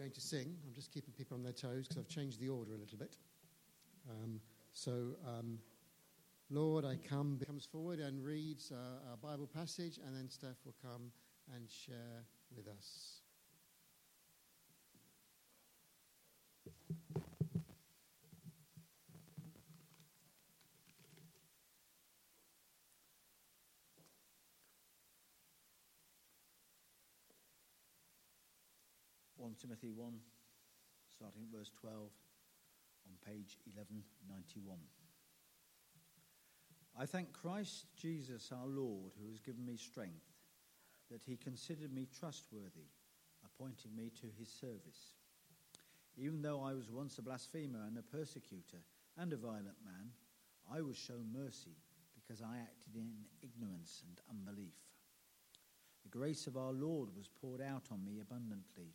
going to sing. I'm just keeping people on their toes because I've changed the order a little bit. Um, so, um, Lord, I come, comes forward and reads uh, our Bible passage, and then Steph will come and share with us. One Timothy one, starting at verse twelve, on page eleven ninety one. I thank Christ Jesus our Lord, who has given me strength, that he considered me trustworthy, appointing me to his service. Even though I was once a blasphemer and a persecutor and a violent man, I was shown mercy because I acted in ignorance and unbelief. The grace of our Lord was poured out on me abundantly,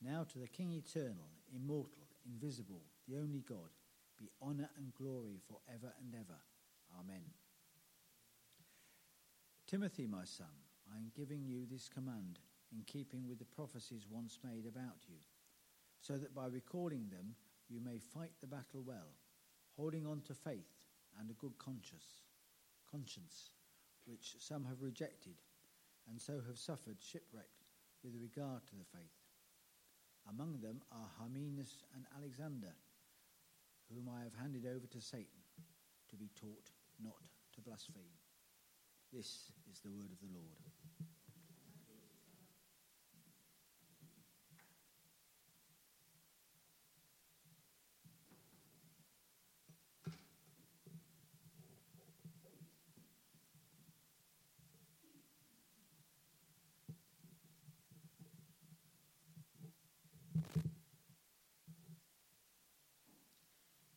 Now to the King eternal, immortal, invisible, the only God be honour and glory for ever and ever. Amen. Timothy, my son, I am giving you this command in keeping with the prophecies once made about you, so that by recalling them you may fight the battle well, holding on to faith and a good conscience, conscience, which some have rejected, and so have suffered shipwreck with regard to the faith. Among them are Hymenaeus and Alexander whom I have handed over to Satan to be taught not to blaspheme. This is the word of the Lord.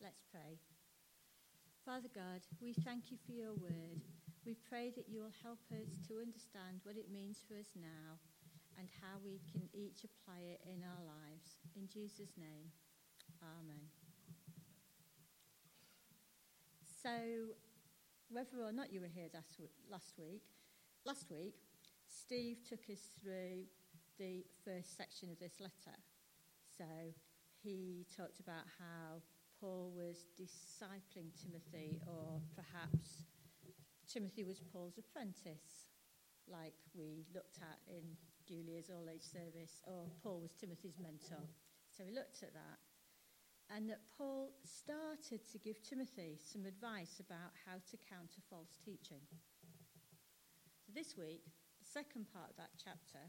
Let's pray. Father God, we thank you for your word. We pray that you will help us to understand what it means for us now and how we can each apply it in our lives. In Jesus' name, Amen. So, whether or not you were here last week, last week, Steve took us through the first section of this letter. So, he talked about how Paul was discipling Timothy, or perhaps Timothy was Paul's apprentice, like we looked at in Julia's all age service, or Paul was Timothy's mentor. So we looked at that. And that Paul started to give Timothy some advice about how to counter false teaching. So this week, the second part of that chapter,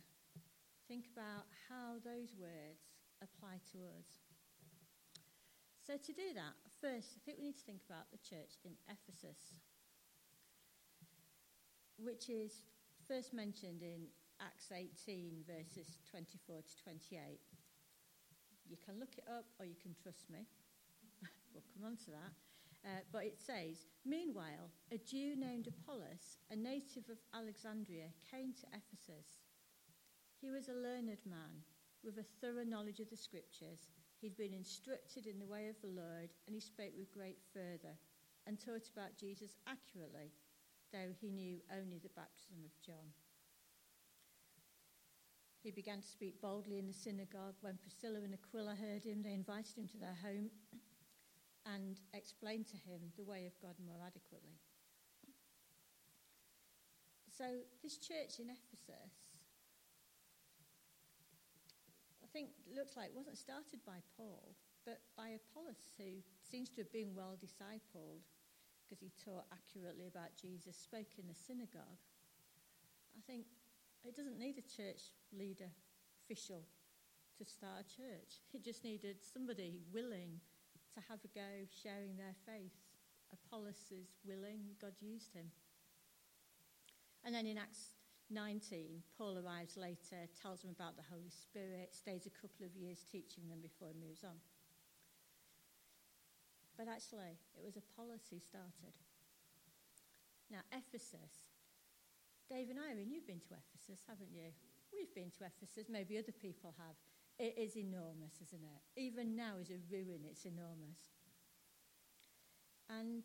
think about how those words apply to us. So, to do that, first, I think we need to think about the church in Ephesus, which is first mentioned in Acts 18, verses 24 to 28. You can look it up or you can trust me. we'll come on to that. Uh, but it says, Meanwhile, a Jew named Apollos, a native of Alexandria, came to Ephesus. He was a learned man with a thorough knowledge of the scriptures He'd been instructed in the way of the Lord, and he spoke with great fervour and taught about Jesus accurately, though he knew only the baptism of John. He began to speak boldly in the synagogue. When Priscilla and Aquila heard him, they invited him to their home and explained to him the way of God more adequately. So, this church in Ephesus think looks like wasn't started by Paul, but by Apollos, who seems to have been well discipled because he taught accurately about Jesus, spoke in the synagogue. I think it doesn't need a church leader, official, to start a church. It just needed somebody willing to have a go sharing their faith. Apollos is willing, God used him. And then in Acts 19, Paul arrives later, tells them about the Holy Spirit, stays a couple of years teaching them before he moves on. But actually, it was Apollos who started. Now, Ephesus. Dave and Irene, you've been to Ephesus, haven't you? We've been to Ephesus, maybe other people have. It is enormous, isn't it? Even now, as a ruin, it's enormous. And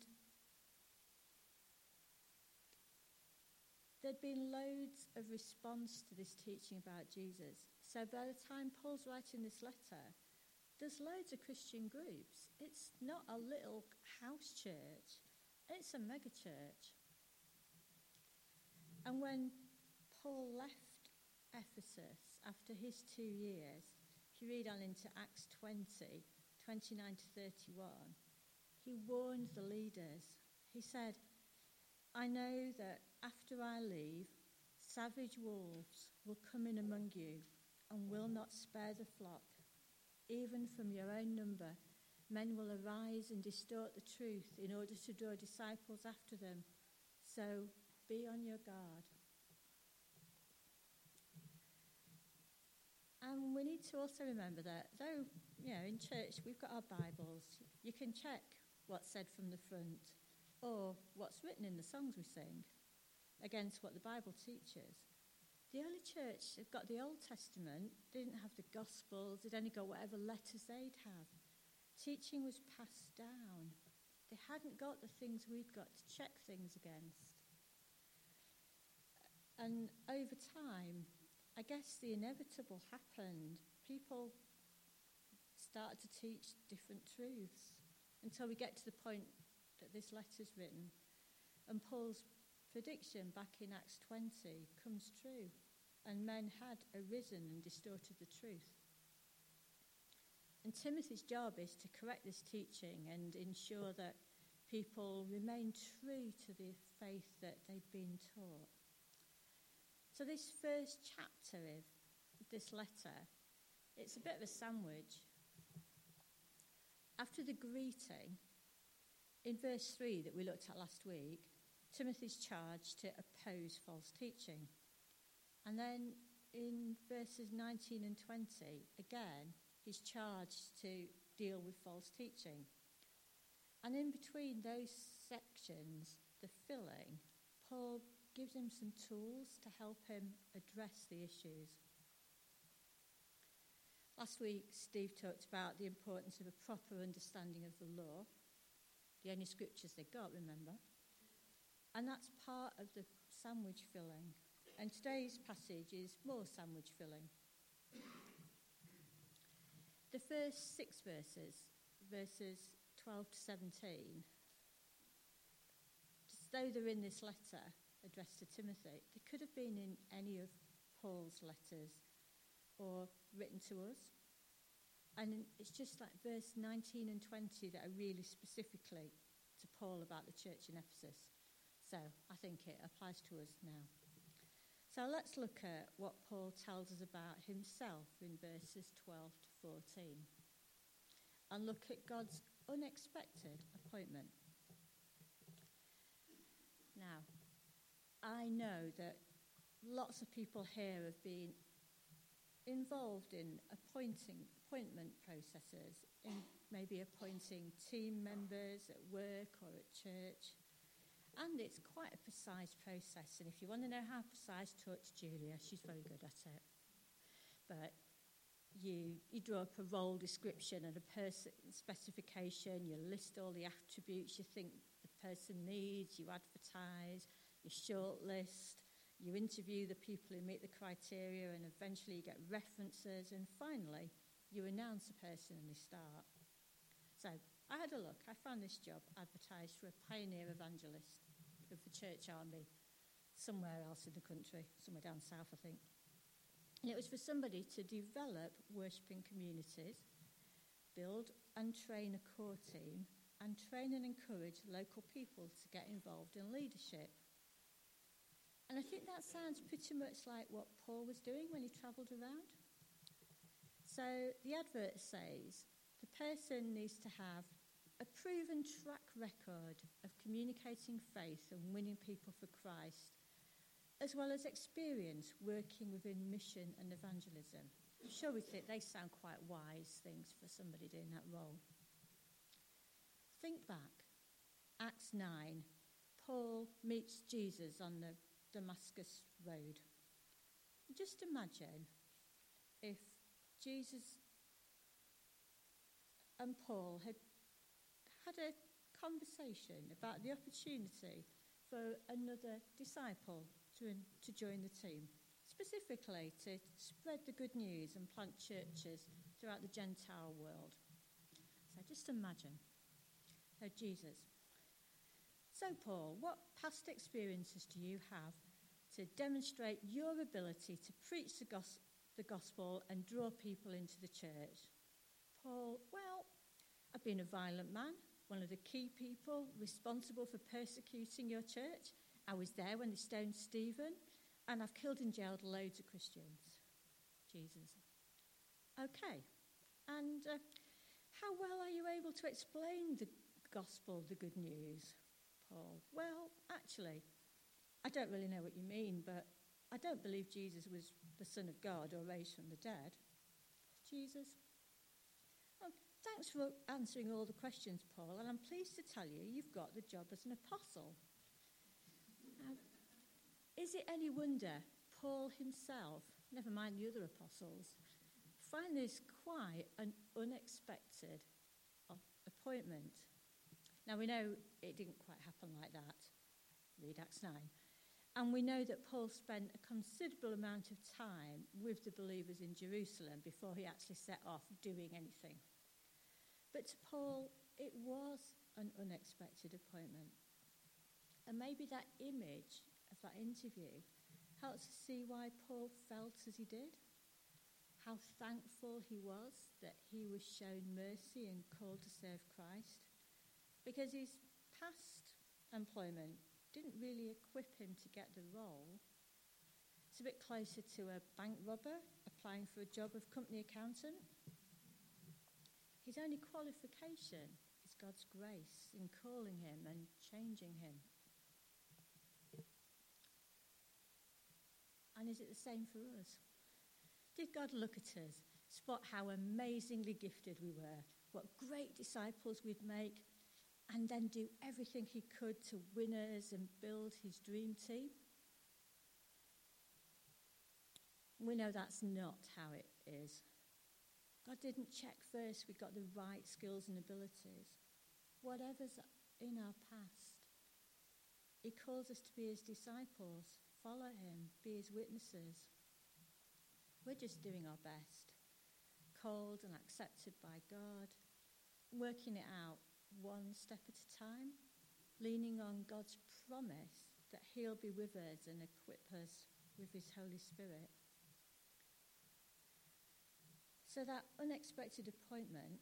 there'd been loads of response to this teaching about Jesus. So by the time Paul's writing this letter, there's loads of Christian groups. It's not a little house church, it's a mega church. And when Paul left Ephesus after his two years, if you read on into Acts 20, 29 to 31, he warned the leaders. He said, I know that after I leave, savage wolves will come in among you and will not spare the flock. Even from your own number, men will arise and distort the truth in order to draw disciples after them. So be on your guard. And we need to also remember that though, you know, in church we've got our Bibles, you can check what's said from the front or what's written in the songs we sing against what the Bible teaches. The early church had got the Old Testament, didn't have the Gospels, they'd only got whatever letters they'd have. Teaching was passed down. They hadn't got the things we'd got to check things against. And over time, I guess the inevitable happened. People started to teach different truths until we get to the point that this letter's written. And Paul's prediction back in Acts 20 comes true. And men had arisen and distorted the truth. And Timothy's job is to correct this teaching and ensure that people remain true to the faith that they've been taught. So, this first chapter of this letter, it's a bit of a sandwich. After the greeting, in verse 3 that we looked at last week, Timothy's charged to oppose false teaching. And then in verses 19 and 20, again, he's charged to deal with false teaching. And in between those sections, the filling, Paul gives him some tools to help him address the issues. Last week, Steve talked about the importance of a proper understanding of the law, the only scriptures they got, remember. And that's part of the sandwich filling. And today's passage is more sandwich filling. The first six verses, verses 12 to 17, as though they're in this letter, addressed to Timothy. They could have been in any of Paul's letters or written to us. And it's just like verse 19 and 20 that are really specifically to Paul about the church in Ephesus. So I think it applies to us now. So let's look at what Paul tells us about himself in verses 12 to 14 and look at God's unexpected appointment. Now, I know that lots of people here have been involved in appointing appointment processes, in maybe appointing team members at work or at church. And it's quite a precise process. And if you want to know how precise, talk to Julia. She's very good at it. But you, you draw up a role description and a person specification, you list all the attributes you think the person needs, you advertise, you shortlist, you interview the people who meet the criteria, and eventually you get references, and finally you announce a person and they start. So I had a look. I found this job advertised for a pioneer evangelist of the church army somewhere else in the country, somewhere down south, I think. And it was for somebody to develop worshipping communities, build and train a core team, and train and encourage local people to get involved in leadership. And I think that sounds pretty much like what Paul was doing when he travelled around. So the advert says the person needs to have a proven track record of communicating faith and winning people for Christ as well as experience working within mission and evangelism. I'm sure we think they sound quite wise things for somebody doing that role. Think back, Acts 9, Paul meets Jesus on the Damascus Road. Just imagine if Jesus and Paul had had a conversation about the opportunity for another disciple to, to join the team, specifically to spread the good news and plant churches throughout the Gentile world. So just imagine oh, Jesus. So, Paul, what past experiences do you have to demonstrate your ability to preach the, gos- the gospel and draw people into the church? Paul, well, I've been a violent man, one of the key people responsible for persecuting your church. I was there when they stoned Stephen, and I've killed and jailed loads of Christians. Jesus. Okay. And uh, how well are you able to explain the gospel, the good news, Paul? Well, actually, I don't really know what you mean, but I don't believe Jesus was the Son of God or raised from the dead. Jesus. Oh, thanks for answering all the questions, Paul, and I'm pleased to tell you you've got the job as an apostle. Now, is it any wonder Paul himself, never mind the other apostles, find this quite an unexpected appointment? Now, we know it didn't quite happen like that. Read Acts 9. And we know that Paul spent a considerable amount of time with the believers in Jerusalem before he actually set off doing anything. But to Paul, it was an unexpected appointment. And maybe that image of that interview helps us see why Paul felt as he did, how thankful he was that he was shown mercy and called to serve Christ, because his past employment didn't really equip him to get the role. It's a bit closer to a bank robber applying for a job of company accountant. His only qualification is God's grace in calling him and changing him. And is it the same for us? Did God look at us, spot how amazingly gifted we were, what great disciples we'd make, and then do everything he could to win us and build his dream team? We know that's not how it is. God didn't check first we got the right skills and abilities. Whatever's in our past, He calls us to be His disciples, follow Him, be His witnesses. We're just doing our best, called and accepted by God, working it out one step at a time, leaning on God's promise that He'll be with us and equip us with His Holy Spirit. So that unexpected appointment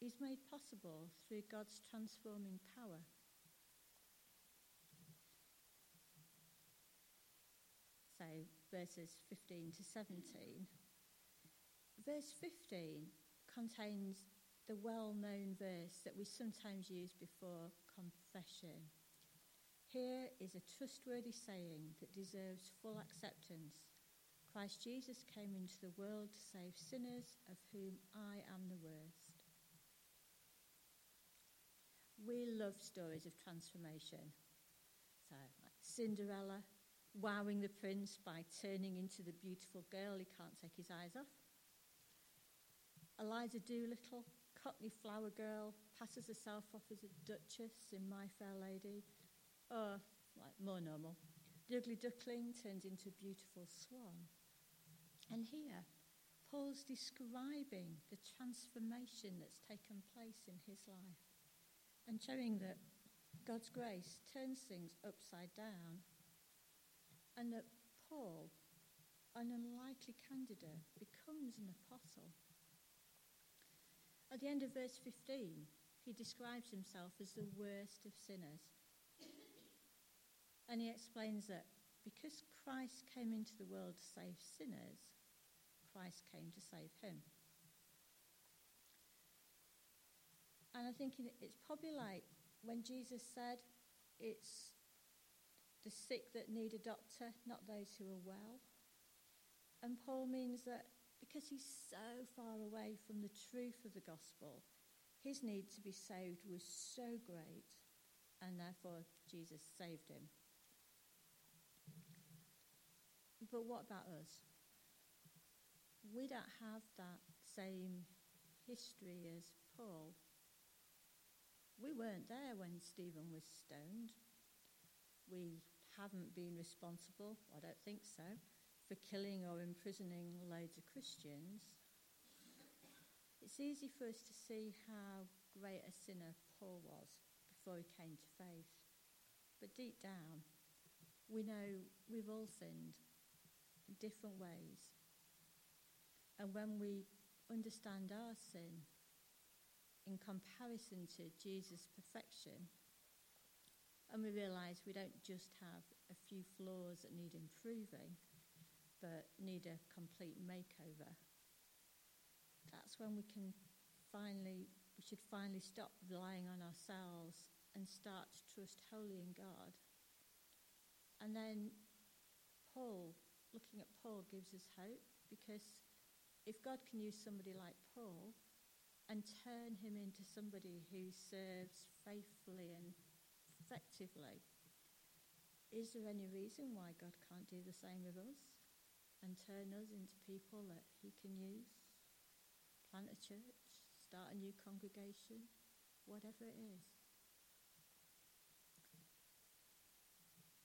is made possible through God's transforming power. So, verses 15 to 17. Verse 15 contains the well known verse that we sometimes use before confession. Here is a trustworthy saying that deserves full acceptance. Christ Jesus came into the world to save sinners, of whom I am the worst. We love stories of transformation. So, like Cinderella, wowing the prince by turning into the beautiful girl he can't take his eyes off. Eliza Doolittle, Cockney flower girl, passes herself off as a duchess in My Fair Lady. Oh, or, like, more normal. The ugly duckling turns into a beautiful swan. And here, Paul's describing the transformation that's taken place in his life and showing that God's grace turns things upside down and that Paul, an unlikely candidate, becomes an apostle. At the end of verse 15, he describes himself as the worst of sinners. And he explains that because Christ came into the world to save sinners, Christ came to save him. And I think it's probably like when Jesus said, it's the sick that need a doctor, not those who are well. And Paul means that because he's so far away from the truth of the gospel, his need to be saved was so great, and therefore Jesus saved him. But what about us? We don't have that same history as Paul. We weren't there when Stephen was stoned. We haven't been responsible, I don't think so, for killing or imprisoning loads of Christians. It's easy for us to see how great a sinner Paul was before he came to faith. But deep down, we know we've all sinned in different ways. And when we understand our sin in comparison to Jesus' perfection, and we realize we don't just have a few flaws that need improving, but need a complete makeover. That's when we can finally, we should finally stop relying on ourselves and start to trust wholly in God. And then Paul, looking at Paul, gives us hope because if God can use somebody like Paul and turn him into somebody who serves faithfully and effectively, is there any reason why God can't do the same with us and turn us into people that He can use? Plant a church, start a new congregation, whatever it is.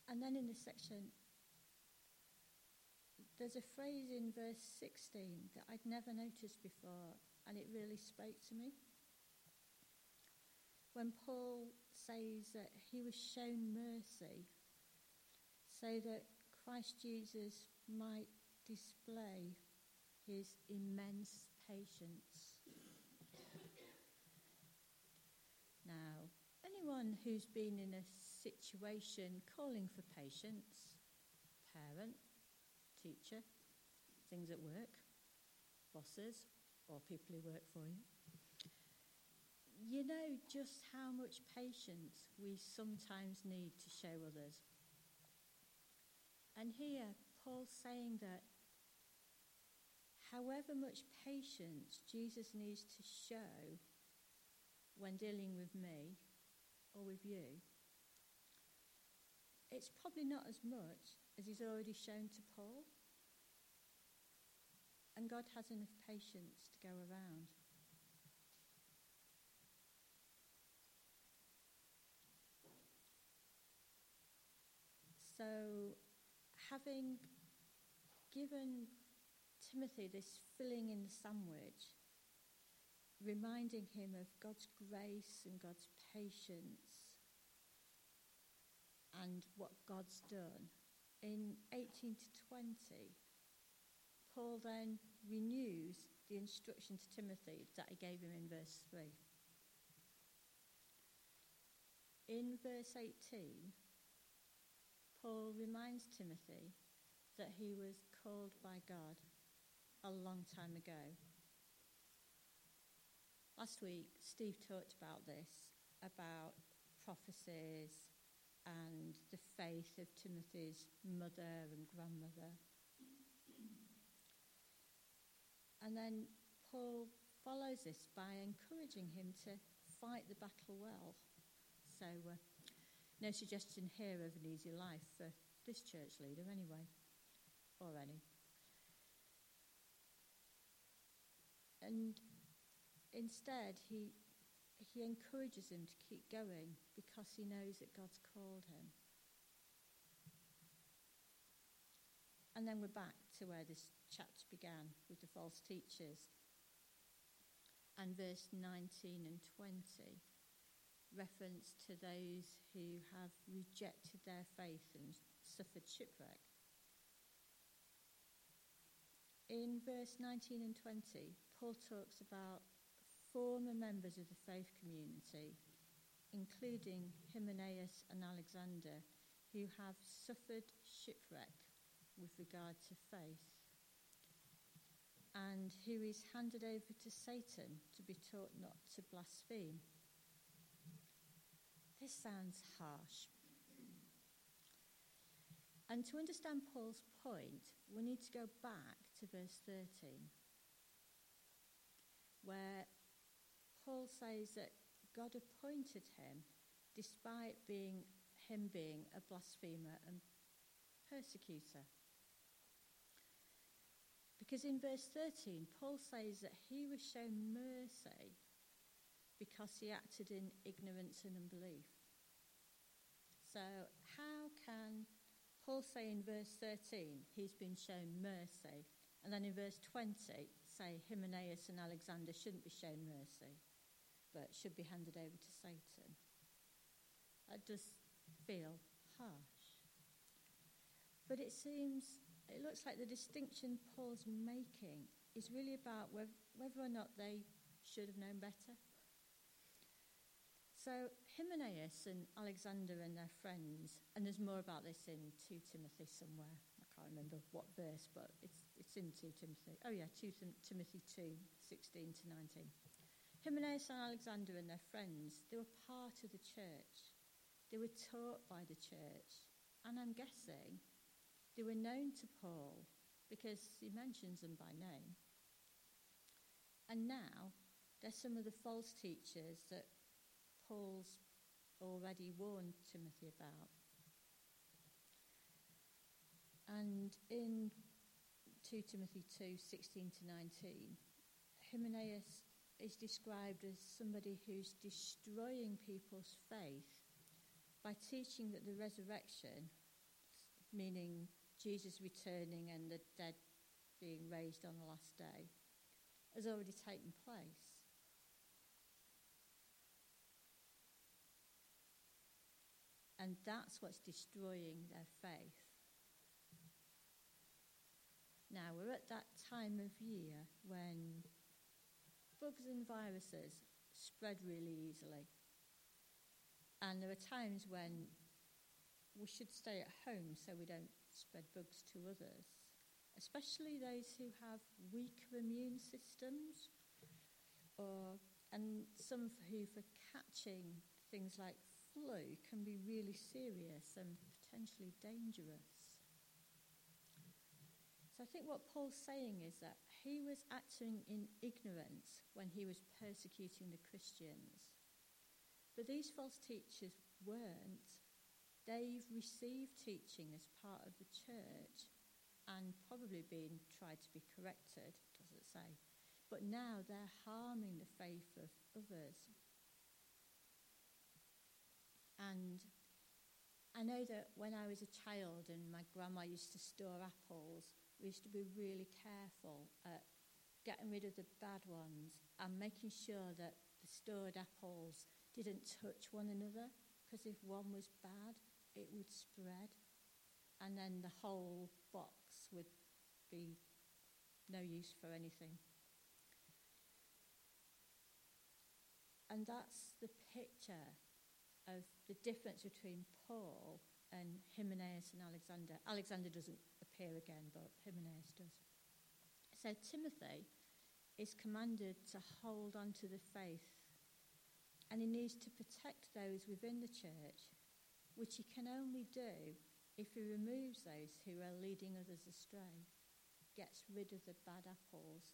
And then in this section, there's a phrase in verse 16 that I'd never noticed before, and it really spoke to me when Paul says that he was shown mercy so that Christ Jesus might display his immense patience. Now, anyone who's been in a situation calling for patience, parent, teacher, things at work, bosses, or people who work for you, you know just how much patience we sometimes need to show others. And here, Paul's saying that however much patience Jesus needs to show when dealing with me or with you, it's probably not as much as he's already shown to Paul. And God has enough patience to go around. So, having given Timothy this filling in the sandwich, reminding him of God's grace and God's patience and what God's done, in 18 to 20, Paul then renews the instruction to Timothy that he gave him in verse 3. In verse 18, Paul reminds Timothy that he was called by God a long time ago. Last week, Steve talked about this, about prophecies and the faith of Timothy's mother and grandmother. And then Paul follows this by encouraging him to fight the battle well. So uh, no suggestion here of an easy life for this church leader, anyway, or any. And instead, he, he encourages him to keep going because he knows that God's called him. And then we're back to where this chapter began with the false teachers. And verse 19 and 20 reference to those who have rejected their faith and suffered shipwreck. In verse 19 and 20, Paul talks about former members of the faith community, including Hymenaeus and Alexander, who have suffered shipwreck with regard to faith, and who is handed over to Satan to be taught not to blaspheme. This sounds harsh. And to understand Paul's point, we need to go back to verse 13, where Paul says that God appointed him despite being him being a blasphemer and persecutor. Because in verse 13, Paul says that he was shown mercy because he acted in ignorance and unbelief. So, how can Paul say in verse 13 he's been shown mercy, and then in verse 20 say Hymenaeus and Alexander shouldn't be shown mercy, but should be handed over to Satan? That does feel harsh. But it seems it looks like the distinction Paul's making is really about whether or not they should have known better. So Hymenaeus and Alexander and their friends, and there's more about this in 2 Timothy somewhere. I can't remember what verse, but it's, it's in 2 Timothy. Oh, yeah, 2 Timothy 2, 16 to 19. Hymenaeus and Alexander and their friends, they were part of the church. They were taught by the church. And I'm guessing they were known to Paul because he mentions them by name. And now they're some of the false teachers that Paul's already warned Timothy about. And in 2 Timothy 2 16 to 19, Hymenaeus is described as somebody who's destroying people's faith by teaching that the resurrection, meaning Jesus returning and the dead being raised on the last day has already taken place. And that's what's destroying their faith. Now, we're at that time of year when bugs and viruses spread really easily. And there are times when we should stay at home so we don't spread bugs to others, especially those who have weaker immune systems, or, and some who, for catching things like flu, can be really serious and potentially dangerous. So I think what Paul's saying is that he was acting in ignorance when he was persecuting the Christians. But these false teachers weren't. They've received teaching as part of the church and probably been tried to be corrected, does it say? But now they're harming the faith of others. And I know that when I was a child and my grandma used to store apples, we used to be really careful at getting rid of the bad ones and making sure that the stored apples didn't touch one another because if one was bad, it would spread, and then the whole box would be no use for anything. And that's the picture of the difference between Paul and Hymenaeus and Alexander. Alexander doesn't appear again, but Hymenaeus does. So Timothy is commanded to hold on to the faith, and he needs to protect those within the church which he can only do if he removes those who are leading others astray, gets rid of the bad apples,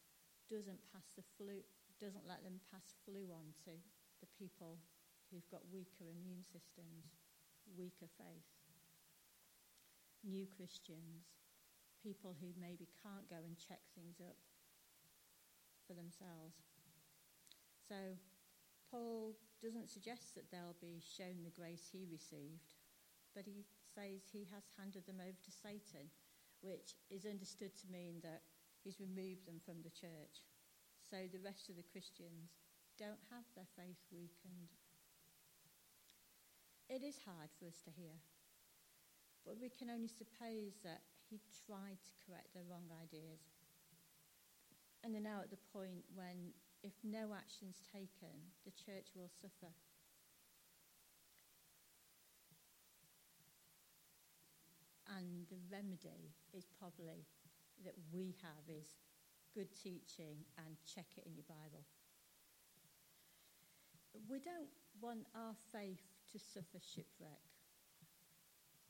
doesn't pass the flu, doesn't let them pass flu on to the people who've got weaker immune systems, weaker faith, new Christians, people who maybe can't go and check things up for themselves. So Paul doesn't suggest that they'll be shown the grace he received, but he says he has handed them over to Satan, which is understood to mean that he's removed them from the church. So the rest of the Christians don't have their faith weakened. It is hard for us to hear, but we can only suppose that he tried to correct their wrong ideas. And they're now at the point when if no action's taken, the church will suffer. And the remedy is probably that we have is good teaching and check it in your Bible. We don't want our faith to suffer shipwreck.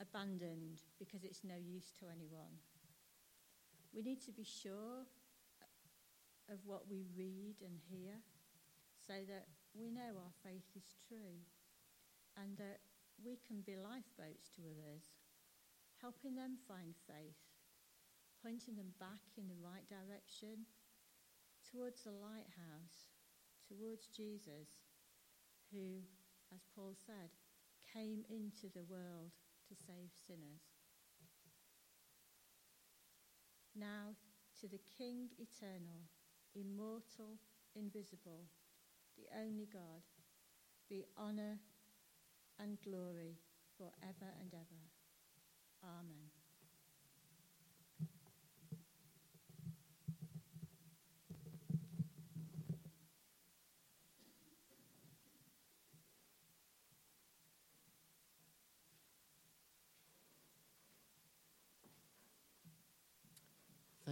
Abandoned because it's no use to anyone. We need to be sure of what we read and hear so that we know our faith is true and that we can be lifeboats to others, helping them find faith, pointing them back in the right direction towards the lighthouse, towards Jesus, who, as Paul said, came into the world to save sinners. Now to the King eternal, immortal, invisible, the only God, be honour and glory forever and ever. Amen.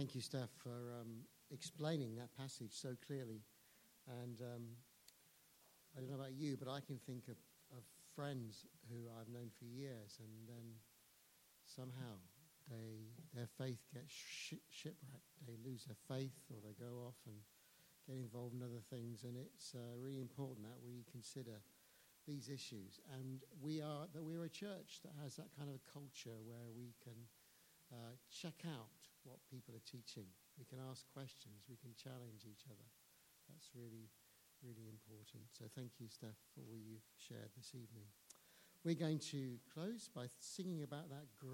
Thank you, Steph, for um, explaining that passage so clearly. And um, I don't know about you, but I can think of, of friends who I've known for years, and then somehow they their faith gets sh- shipwrecked. They lose their faith, or they go off and get involved in other things. And it's uh, really important that we consider these issues. And we are that we're a church that has that kind of a culture where we can uh, check out what people are teaching. We can ask questions. We can challenge each other. That's really, really important. So thank you, Steph, for all you've shared this evening. We're going to close by singing about that grace.